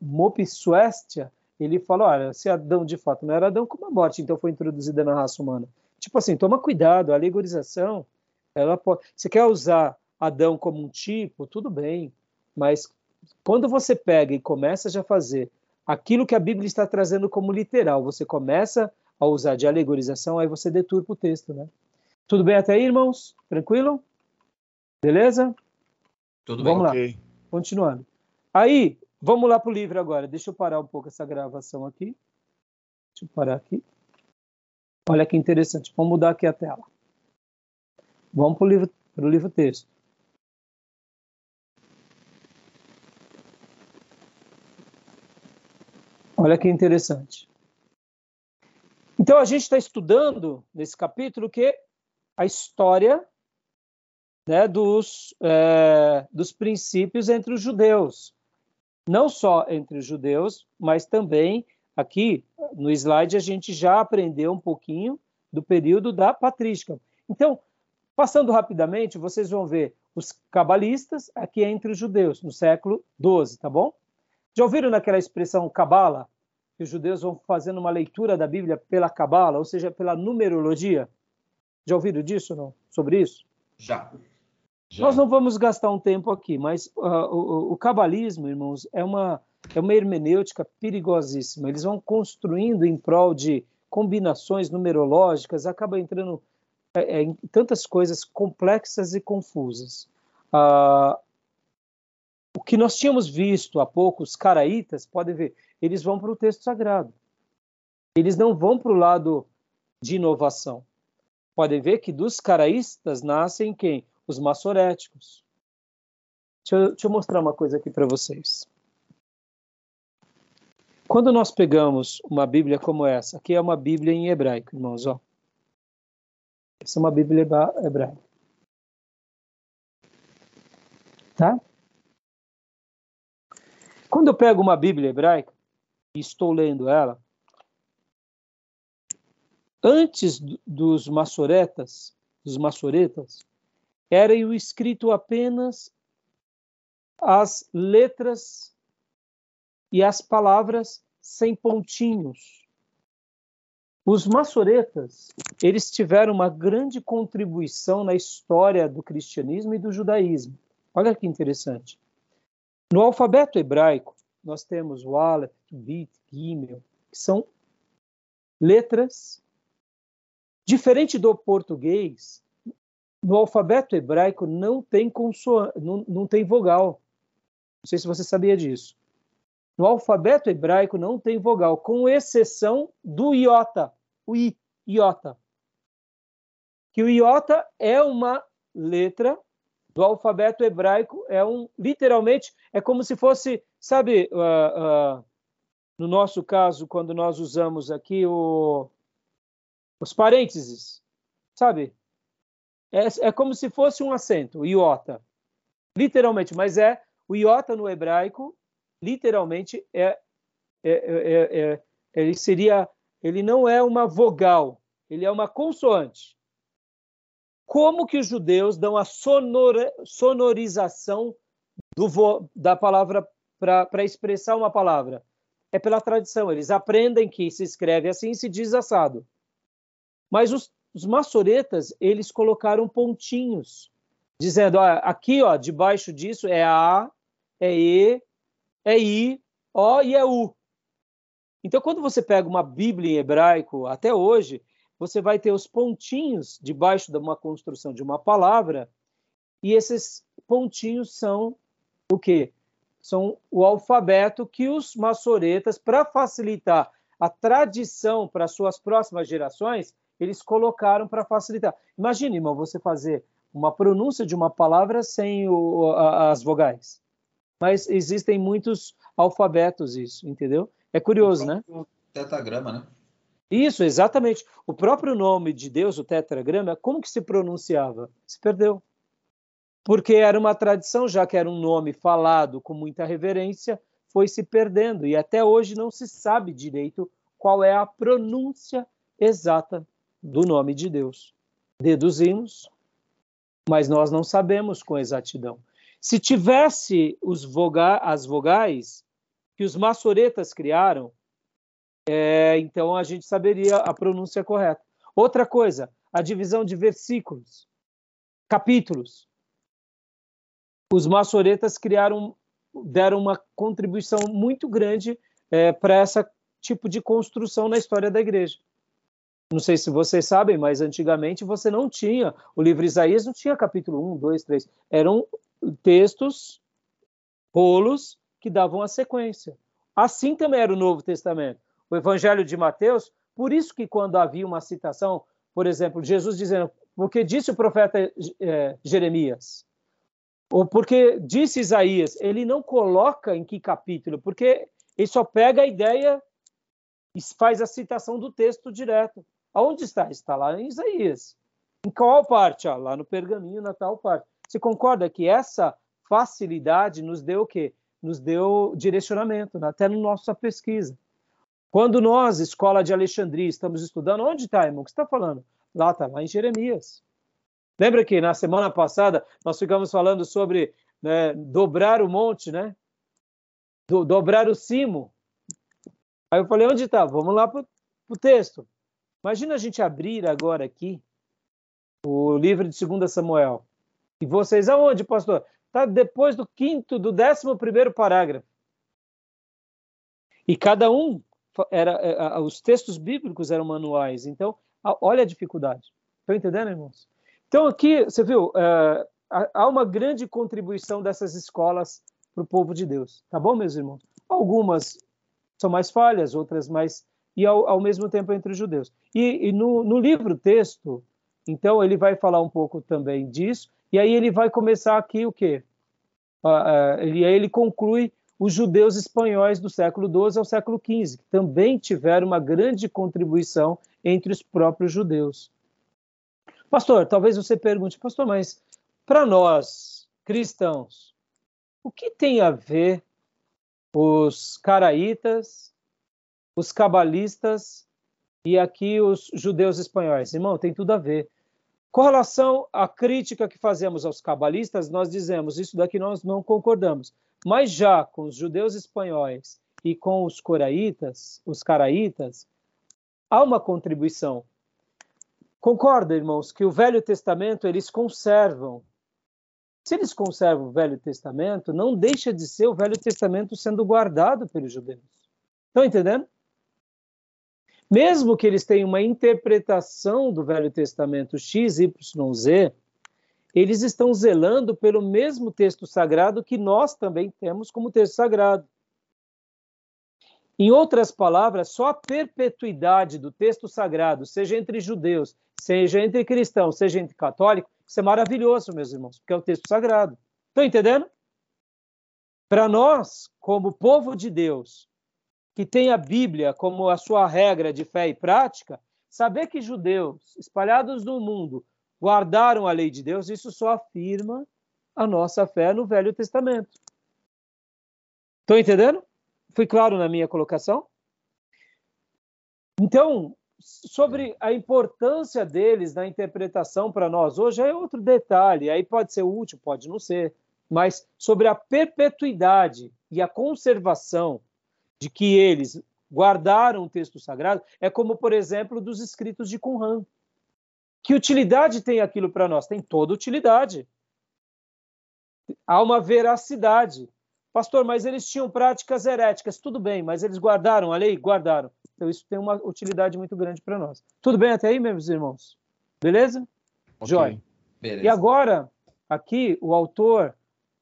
Mopsuestia, ele fala, olha, se Adão de fato não era Adão, como a morte então foi introduzida na raça humana? Tipo assim, toma cuidado, a alegorização, ela pode... Você quer usar Adão como um tipo, tudo bem, mas quando você pega e começa já a fazer aquilo que a Bíblia está trazendo como literal, você começa a usar de alegorização, aí você deturpa o texto, né? Tudo bem até aí, irmãos? Tranquilo? Beleza?
Tudo
Vamos
bem.
lá. Continuando. Aí, vamos lá para o livro agora. Deixa eu parar um pouco essa gravação aqui. Deixa eu parar aqui. Olha que interessante. Vamos mudar aqui a tela. Vamos para o livro, pro livro texto. Olha que interessante. Então a gente está estudando nesse capítulo que a história né, dos, é, dos princípios entre os judeus. Não só entre os judeus, mas também aqui no slide a gente já aprendeu um pouquinho do período da patrística. Então, passando rapidamente, vocês vão ver os cabalistas aqui entre os judeus, no século XII, tá bom? Já ouviram naquela expressão cabala? Que os judeus vão fazendo uma leitura da Bíblia pela cabala, ou seja, pela numerologia? Já ouviram disso, não? Sobre isso?
Já.
Já. Nós não vamos gastar um tempo aqui, mas uh, o, o cabalismo, irmãos, é uma, é uma hermenêutica perigosíssima. Eles vão construindo em prol de combinações numerológicas, acaba entrando é, é, em tantas coisas complexas e confusas. Uh, o que nós tínhamos visto há pouco, os caraítas, podem ver, eles vão para o texto sagrado. Eles não vão para o lado de inovação. Podem ver que dos caraístas nascem quem? os maçoréticos. Deixa eu, deixa eu mostrar uma coisa aqui para vocês. Quando nós pegamos uma Bíblia como essa, aqui é uma Bíblia em hebraico, irmãos, ó. Essa é uma Bíblia hebraica. Tá? Quando eu pego uma Bíblia hebraica estou lendo ela, antes dos maçoretas, dos maçoretas, era o escrito apenas as letras e as palavras sem pontinhos. Os maçoretas, eles tiveram uma grande contribuição na história do cristianismo e do judaísmo. Olha que interessante. No alfabeto hebraico, nós temos o Aleph, Bit, Gimel, que são letras. Diferente do português, no alfabeto hebraico não tem consoante, não, não tem vogal. Não sei se você sabia disso. No alfabeto hebraico não tem vogal, com exceção do iota, o i, iota. Que o iota é uma letra do alfabeto hebraico, é um literalmente é como se fosse, sabe, uh, uh, no nosso caso quando nós usamos aqui o, os parênteses, sabe? é, é como se fosse um acento, iota. Literalmente, mas é o iota no hebraico, literalmente é, é, é, é, ele seria, ele não é uma vogal, ele é uma consoante. Como que os judeus dão a sonora, sonorização do, da palavra para expressar uma palavra? É pela tradição. Eles aprendem que se escreve assim e se diz assado. Mas os os maçoretas, eles colocaram pontinhos, dizendo, ó, aqui, ó, debaixo disso é A, é E, é I, O e é U. Então, quando você pega uma Bíblia em hebraico, até hoje, você vai ter os pontinhos debaixo de uma construção de uma palavra, e esses pontinhos são o quê? São o alfabeto que os maçoretas, para facilitar a tradição para suas próximas gerações, eles colocaram para facilitar. Imagine, irmão, você fazer uma pronúncia de uma palavra sem o, a, as vogais. Mas existem muitos alfabetos isso, entendeu? É curioso, né?
Tetragrama, né?
Isso, exatamente. O próprio nome de Deus, o tetragrama, como que se pronunciava? Se perdeu. Porque era uma tradição, já que era um nome falado com muita reverência, foi se perdendo. E até hoje não se sabe direito qual é a pronúncia exata do nome de Deus. Deduzimos, mas nós não sabemos com exatidão. Se tivesse voga as vogais que os maçoretas criaram, é, então a gente saberia a pronúncia correta. Outra coisa, a divisão de versículos, capítulos. Os maçoretas criaram, deram uma contribuição muito grande é, para esse tipo de construção na história da igreja. Não sei se vocês sabem, mas antigamente você não tinha, o livro Isaías não tinha capítulo 1, 2, 3. Eram textos, rolos, que davam a sequência. Assim também era o Novo Testamento. O Evangelho de Mateus, por isso que quando havia uma citação, por exemplo, Jesus dizendo, porque disse o profeta é, Jeremias, ou porque disse Isaías, ele não coloca em que capítulo, porque ele só pega a ideia e faz a citação do texto direto. Aonde está? Está lá em Isaías. Em qual parte? Ah, lá no pergaminho, na tal parte. Você concorda que essa facilidade nos deu o quê? Nos deu direcionamento, né? até na nossa pesquisa. Quando nós, Escola de Alexandria, estamos estudando, onde está, irmão? O que você está falando? Lá está, lá em Jeremias. Lembra que na semana passada nós ficamos falando sobre né, dobrar o monte, né? Do, dobrar o cimo. Aí eu falei, onde está? Vamos lá para o texto. Imagina a gente abrir agora aqui o livro de 2 Samuel. E vocês aonde, pastor? Está depois do quinto, do décimo primeiro parágrafo. E cada um era, é, os textos bíblicos eram manuais. Então, olha a dificuldade. Estão entendendo, irmãos? Então, aqui, você viu, é, há uma grande contribuição dessas escolas para o povo de Deus. Tá bom, meus irmãos? Algumas são mais falhas, outras mais e ao, ao mesmo tempo entre os judeus. E, e no, no livro texto, então ele vai falar um pouco também disso, e aí ele vai começar aqui o quê? Uh, uh, ele, aí ele conclui os judeus espanhóis do século XII ao século XV, que também tiveram uma grande contribuição entre os próprios judeus. Pastor, talvez você pergunte, pastor, mas para nós, cristãos, o que tem a ver os caraítas os cabalistas e aqui os judeus espanhóis. Irmão, tem tudo a ver. Com relação à crítica que fazemos aos cabalistas, nós dizemos isso daqui nós não concordamos. Mas já com os judeus espanhóis e com os coraitas, os caraítas, há uma contribuição. Concorda, irmãos, que o Velho Testamento eles conservam. Se eles conservam o Velho Testamento, não deixa de ser o Velho Testamento sendo guardado pelos judeus. Estão entendendo? Mesmo que eles tenham uma interpretação do Velho Testamento X, Y, Z, eles estão zelando pelo mesmo texto sagrado que nós também temos como texto sagrado. Em outras palavras, só a perpetuidade do texto sagrado, seja entre judeus, seja entre cristãos, seja entre católicos, isso é maravilhoso, meus irmãos, porque é o texto sagrado. Estão entendendo? Para nós, como povo de Deus, que tem a Bíblia como a sua regra de fé e prática, saber que judeus espalhados no mundo guardaram a lei de Deus, isso só afirma a nossa fé no Velho Testamento. Estão entendendo? Fui claro na minha colocação? Então, sobre a importância deles na interpretação para nós hoje é outro detalhe, aí pode ser útil, pode não ser, mas sobre a perpetuidade e a conservação de que eles guardaram o texto sagrado é como, por exemplo, dos escritos de Qumran. Que utilidade tem aquilo para nós? Tem toda utilidade. Há uma veracidade. Pastor, mas eles tinham práticas heréticas. Tudo bem, mas eles guardaram a lei? Guardaram. Então isso tem uma utilidade muito grande para nós. Tudo bem até aí, meus irmãos? Beleza? Okay. Joia. E agora, aqui, o autor,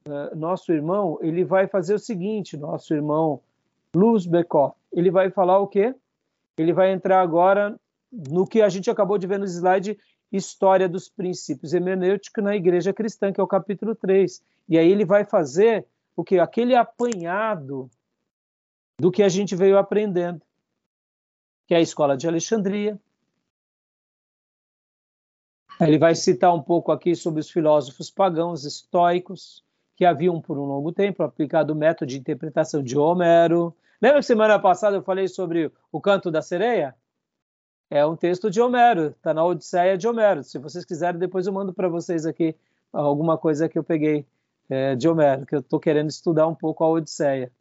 uh, nosso irmão, ele vai fazer o seguinte, nosso irmão Luz Bekoff. Ele vai falar o quê? Ele vai entrar agora no que a gente acabou de ver no slide, História dos Princípios Hermenêuticos na Igreja Cristã, que é o capítulo 3. E aí ele vai fazer o que? Aquele apanhado do que a gente veio aprendendo, que é a Escola de Alexandria. Ele vai citar um pouco aqui sobre os filósofos pagãos estoicos, que haviam por um longo tempo aplicado o método de interpretação de Homero, Lembra que semana passada eu falei sobre o canto da sereia? É um texto de Homero, está na Odisseia de Homero. Se vocês quiserem, depois eu mando para vocês aqui alguma coisa que eu peguei é, de Homero, que eu estou querendo estudar um pouco a Odisseia,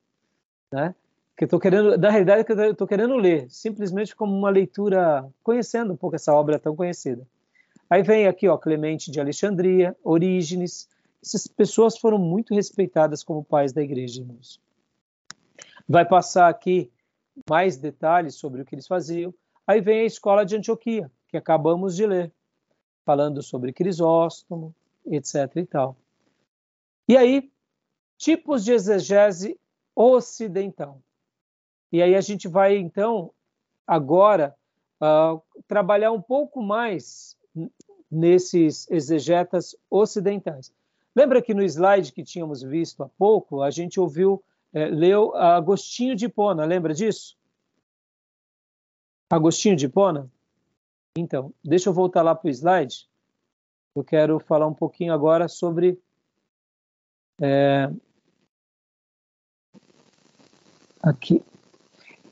né? Que eu querendo, na realidade, que eu estou querendo ler, simplesmente como uma leitura, conhecendo um pouco essa obra tão conhecida. Aí vem aqui, ó, Clemente de Alexandria, Orígenes. Essas pessoas foram muito respeitadas como pais da igreja, irmãos. Vai passar aqui mais detalhes sobre o que eles faziam. Aí vem a escola de Antioquia, que acabamos de ler, falando sobre Crisóstomo, etc. e tal. E aí, tipos de exegese ocidental. E aí a gente vai, então, agora, uh, trabalhar um pouco mais nesses exegetas ocidentais. Lembra que no slide que tínhamos visto há pouco, a gente ouviu, é, leu Agostinho de Hipona, lembra disso? Agostinho de Hipona? Então, deixa eu voltar lá para o slide. Eu quero falar um pouquinho agora sobre. É, aqui.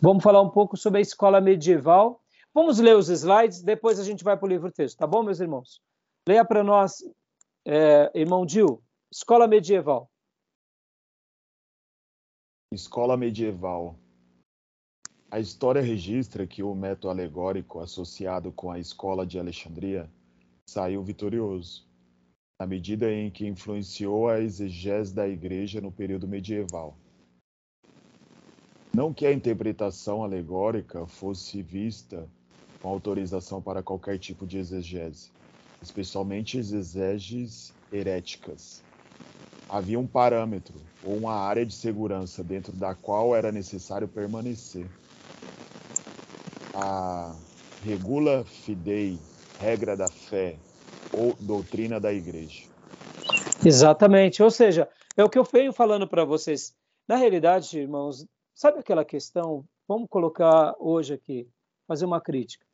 Vamos falar um pouco sobre a escola medieval Vamos ler os slides, depois a gente vai para o livro texto, tá bom, meus irmãos? Leia para nós, é, irmão Dil, Escola Medieval.
Escola Medieval. A história registra que o método alegórico associado com a Escola de Alexandria saiu vitorioso, na medida em que influenciou a exegese da Igreja no período medieval. Não que a interpretação alegórica fosse vista com autorização para qualquer tipo de exegese, especialmente exegeses heréticas. Havia um parâmetro ou uma área de segurança dentro da qual era necessário permanecer. A regula fidei, regra da fé ou doutrina da igreja.
Exatamente, ou seja, é o que eu venho falando para vocês. Na realidade, irmãos, sabe aquela questão? Vamos colocar hoje aqui, fazer uma crítica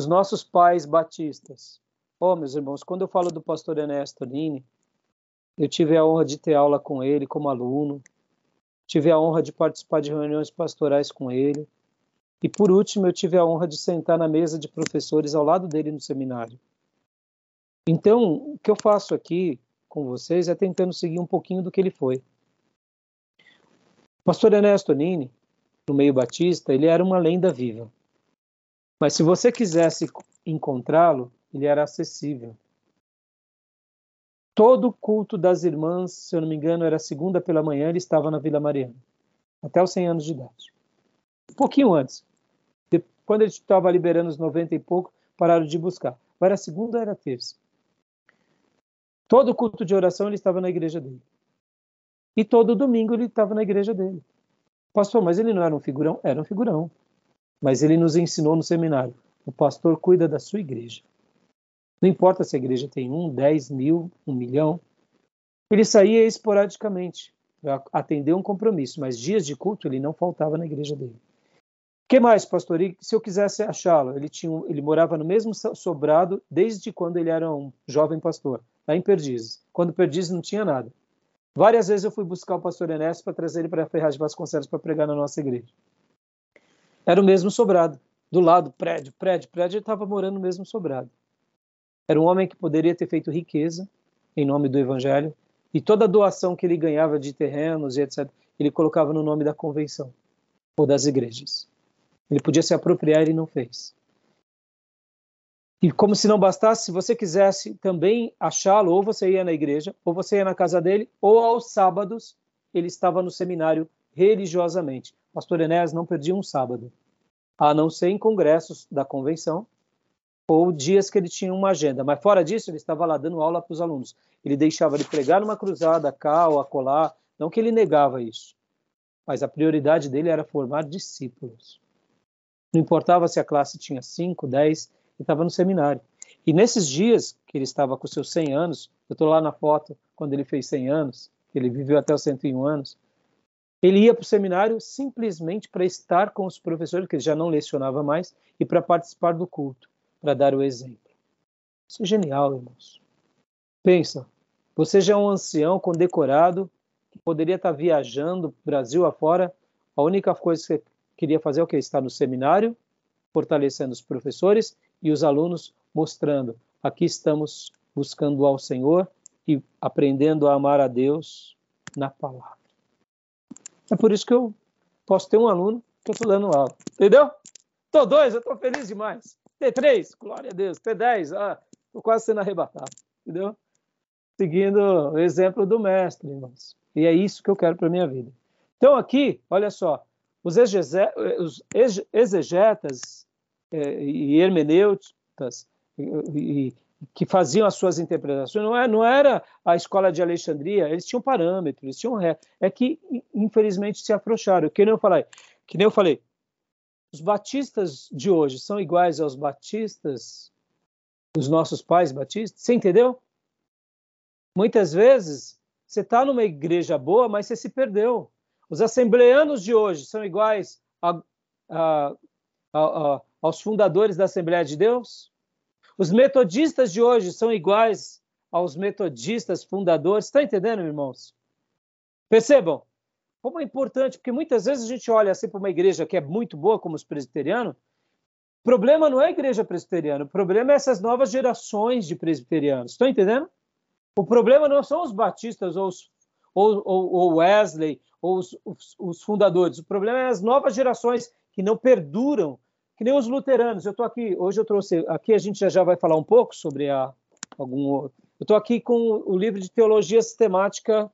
os nossos pais batistas. Oh, meus irmãos, quando eu falo do pastor Ernesto Nini, eu tive a honra de ter aula com ele como aluno, tive a honra de participar de reuniões pastorais com ele, e por último, eu tive a honra de sentar na mesa de professores ao lado dele no seminário. Então, o que eu faço aqui com vocês é tentando seguir um pouquinho do que ele foi. O pastor Ernesto Nini, no meio batista, ele era uma lenda viva. Mas se você quisesse encontrá-lo, ele era acessível. Todo culto das irmãs, se eu não me engano, era segunda pela manhã, ele estava na Vila Mariana, até os 100 anos de idade. Um pouquinho antes. Quando ele estava liberando os 90 e pouco, pararam de buscar. Era segunda ou era terça. Todo culto de oração ele estava na igreja dele. E todo domingo ele estava na igreja dele. Pastor, mas ele não era um figurão? Era um figurão. Mas ele nos ensinou no seminário: o pastor cuida da sua igreja. Não importa se a igreja tem um, dez mil, um milhão. Ele saía esporadicamente para atender um compromisso, mas dias de culto ele não faltava na igreja dele. O que mais, pastor? E se eu quisesse achá-lo, ele, tinha, ele morava no mesmo sobrado desde quando ele era um jovem pastor, lá em Perdizes. Quando Perdizes não tinha nada. Várias vezes eu fui buscar o pastor Enéas para trazer ele para Ferraz de Vasconcelos para pregar na nossa igreja. Era o mesmo sobrado. Do lado, prédio, prédio, prédio, ele estava morando no mesmo sobrado. Era um homem que poderia ter feito riqueza em nome do evangelho, e toda a doação que ele ganhava de terrenos e etc., ele colocava no nome da convenção ou das igrejas. Ele podia se apropriar e não fez. E como se não bastasse, se você quisesse também achá-lo, ou você ia na igreja, ou você ia na casa dele, ou aos sábados ele estava no seminário religiosamente. Pastor Enéas não perdia um sábado, a não ser em congressos da convenção ou dias que ele tinha uma agenda. Mas fora disso, ele estava lá dando aula para os alunos. Ele deixava de pregar numa cruzada cá ou acolá, não que ele negava isso, mas a prioridade dele era formar discípulos. Não importava se a classe tinha 5, 10, estava no seminário. E nesses dias que ele estava com seus 100 anos, eu estou lá na foto quando ele fez 100 anos, ele viveu até os 101 anos, ele ia para o seminário simplesmente para estar com os professores, que ele já não lecionava mais, e para participar do culto, para dar o exemplo. Isso é genial, irmãos. Pensa, você já é um ancião condecorado, que poderia estar viajando Brasil afora, A única coisa que você queria fazer é o que? Estar no seminário, fortalecendo os professores e os alunos, mostrando: aqui estamos buscando ao Senhor e aprendendo a amar a Deus na palavra. É por isso que eu posso ter um aluno que eu estou dando aula. Entendeu? Tô dois, eu estou feliz demais. T3, glória a Deus. T10, ah, estou quase sendo arrebatado. Entendeu? Seguindo o exemplo do mestre, irmãos. E é isso que eu quero para minha vida. Então, aqui, olha só, os, exegetas e hermeneutas e, que faziam as suas interpretações, não, é, não era a escola de Alexandria, eles tinham parâmetros, eles tinham ré. É que, infelizmente, se afrouxaram. Que nem eu falei, que nem eu falei os batistas de hoje são iguais aos batistas dos nossos pais batistas? Você entendeu? Muitas vezes você está numa igreja boa, mas você se perdeu. Os assembleanos de hoje são iguais a, a, a, aos fundadores da Assembleia de Deus? Os metodistas de hoje são iguais aos metodistas fundadores? Está entendendo, irmãos? Percebam, como é importante, porque muitas vezes a gente olha assim para uma igreja que é muito boa, como os presbiterianos, o problema não é a igreja presbiteriana, o problema é essas novas gerações de presbiterianos. Estão entendendo? O problema não são os batistas ou, os, ou, ou, ou Wesley ou os, os, os, fundadores, o problema é as novas gerações que não perduram, que nem os luteranos. Eu estou aqui, hoje eu trouxe, aqui a gente já, já vai falar um pouco sobre a, algum outro. Eu estou aqui com o livro de Teologia Sistemática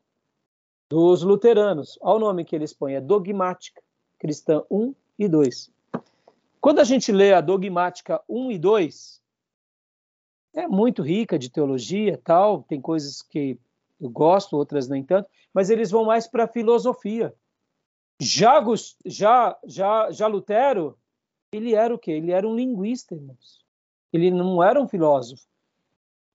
dos luteranos. Olha o nome que eles põem, é Dogmática Cristã 1 e 2. Quando a gente lê a Dogmática 1 e 2, é muito rica de teologia, tal, tem coisas que eu gosto, outras nem tanto, mas eles vão mais para a filosofia. Já, já, já, já Lutero, ele era o quê? Ele era um linguista, irmãos. Ele não era um filósofo.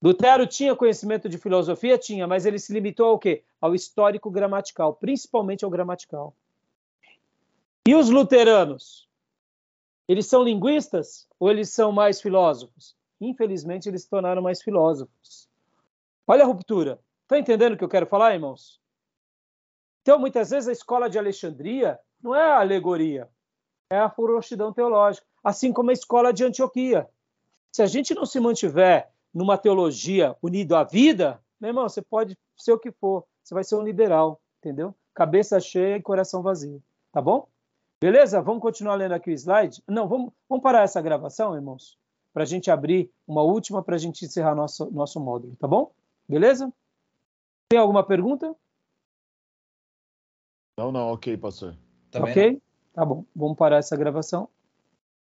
Lutero tinha conhecimento de filosofia? Tinha, mas ele se limitou ao quê? Ao histórico gramatical, principalmente ao gramatical. E os luteranos? Eles são linguistas ou eles são mais filósofos? Infelizmente, eles se tornaram mais filósofos. Olha a ruptura. Está entendendo o que eu quero falar, irmãos? Então, muitas vezes, a escola de Alexandria não é a alegoria, é a frouxidão teológica, assim como a escola de Antioquia. Se a gente não se mantiver numa teologia unida à vida, meu irmão, você pode ser o que for, você vai ser um liberal, entendeu? Cabeça cheia e coração vazio, tá bom? Beleza? Vamos continuar lendo aqui o slide? Não, vamos, vamos parar essa gravação, irmãos, para a gente abrir uma última para a gente encerrar nosso, nosso módulo, tá bom? Beleza? Tem alguma pergunta?
Não, não, ok, pastor.
Também ok? Não. Tá bom, vamos parar essa gravação.